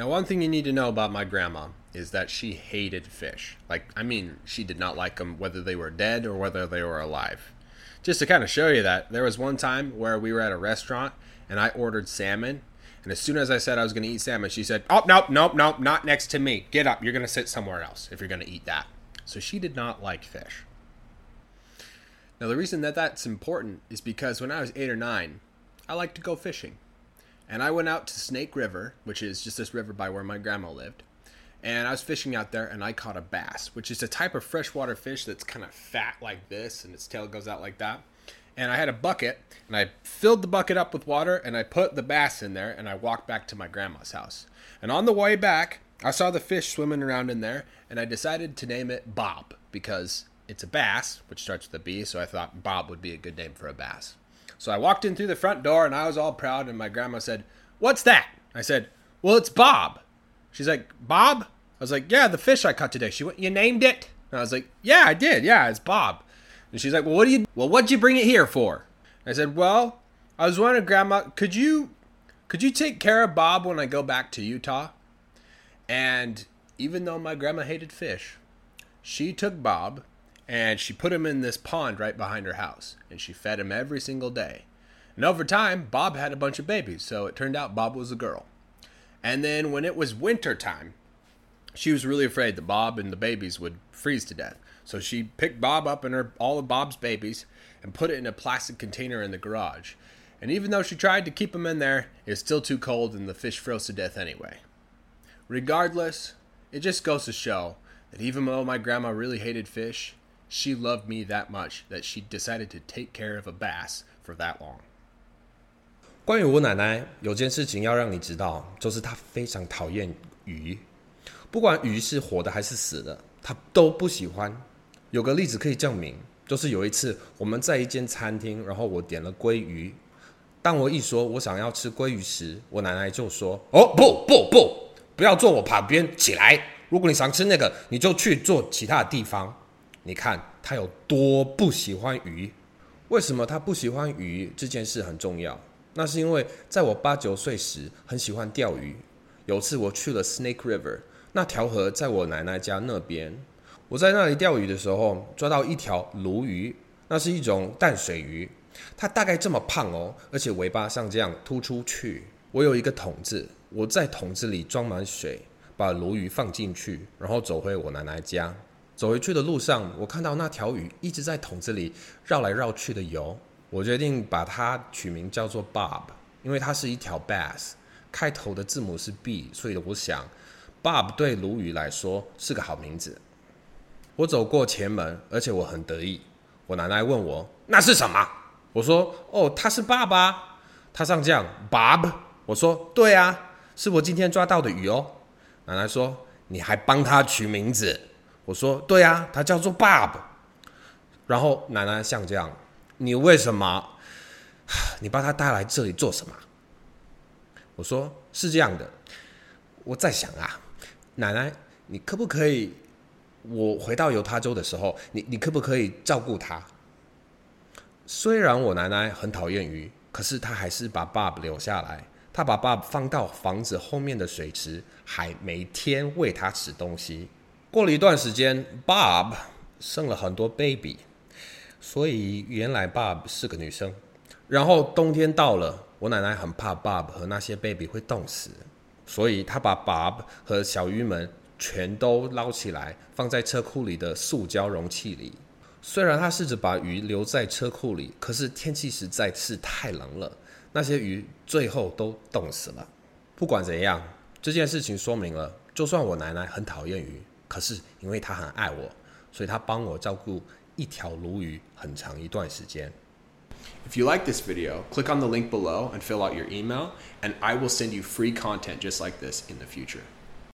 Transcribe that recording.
Now, one thing you need to know about my grandma is that she hated fish. Like, I mean, she did not like them whether they were dead or whether they were alive. Just to kind of show you that, there was one time where we were at a restaurant and I ordered salmon. And as soon as I said I was going to eat salmon, she said, Oh, nope, nope, nope, not next to me. Get up. You're going to sit somewhere else if you're going to eat that. So she did not like fish. Now, the reason that that's important is because when I was eight or nine, I liked to go fishing. And I went out to Snake River, which is just this river by where my grandma lived. And I was fishing out there and I caught a bass, which is a type of freshwater fish that's kind of fat like this and its tail goes out like that. And I had a bucket and I filled the bucket up with water and I put the bass in there and I walked back to my grandma's house. And on the way back, I saw the fish swimming around in there and I decided to name it Bob because it's a bass, which starts with a B, so I thought Bob would be a good name for a bass. So I walked in through the front door and I was all proud, and my grandma said, What's that? I said, Well, it's Bob. She's like, Bob? I was like, Yeah, the fish I caught today. She went, You named it? And I was like, Yeah, I did. Yeah, it's Bob. And she's like, Well, what do you well, what'd you bring it here for? I said, Well, I was wondering, Grandma, could you could you take care of Bob when I go back to Utah? And even though my grandma hated fish, she took Bob and she put him in this pond right behind her house and she fed him every single day. And over time bob had a bunch of babies so it turned out bob was a girl. And then when it was winter time she was really afraid that bob and the babies would freeze to death. So she picked bob up and her all of bob's babies and put it in a plastic container in the garage. And even though she tried to keep them in there it was still too cold and the fish froze to death anyway. Regardless it just goes to show that even though my grandma really hated fish she loved me that much that she decided to take care of a bass for that long. 关于我奶奶，有件事情要让你知道，就是她非常讨厌鱼，不管鱼是活的还是死的，她都不喜欢。有个例子可以证明，就是有一次我们在一间餐厅，然后我点了鲑鱼，当我一说我想要吃鲑鱼时，我奶奶就说：“哦，不不不，不要坐我旁边，起来！如果你想吃那个，你就去坐其他的地方。”你看他有多不喜欢鱼？为什么他不喜欢鱼？这件事很重要。那是因为在我八九岁时很喜欢钓鱼。有次我去了 Snake River，那条河在我奶奶家那边。我在那里钓鱼的时候，抓到一条鲈鱼，那是一种淡水鱼。它大概这么胖哦，而且尾巴像这样突出去。我有一个桶子，我在桶子里装满水，把鲈鱼放进去，然后走回我奶奶家。走回去的路上，我看到那条鱼一直在桶子里绕来绕去的游。我决定把它取名叫做 Bob，因为它是一条 bass，开头的字母是 B，所以我想 Bob 对鲈鱼来说是个好名字。我走过前门，而且我很得意。我奶奶问我那是什么，我说哦，他是爸爸，他上将 Bob。我说对啊，是我今天抓到的鱼哦。奶奶说你还帮他取名字。我说：“对啊，他叫做 Bob。”然后奶奶像这样，你为什么？你把他带来这里做什么？我说：“是这样的，我在想啊，奶奶，你可不可以？我回到犹他州的时候，你你可不可以照顾他？虽然我奶奶很讨厌鱼，可是她还是把 Bob 留下来。她把 Bob 放到房子后面的水池，还每天喂他吃东西。”过了一段时间，Bob 生了很多 baby，所以原来 Bob 是个女生。然后冬天到了，我奶奶很怕 Bob 和那些 baby 会冻死，所以她把 Bob 和小鱼们全都捞起来，放在车库里的塑胶容器里。虽然她试着把鱼留在车库里，可是天气实在是太冷了，那些鱼最后都冻死了。不管怎样，这件事情说明了，就算我奶奶很讨厌鱼。可是因为他很爱我，所以他帮我照顾一条鲈鱼很长一段时间。If you like this video, click on the link below and fill out your email, and I will send you free content just like this in the future.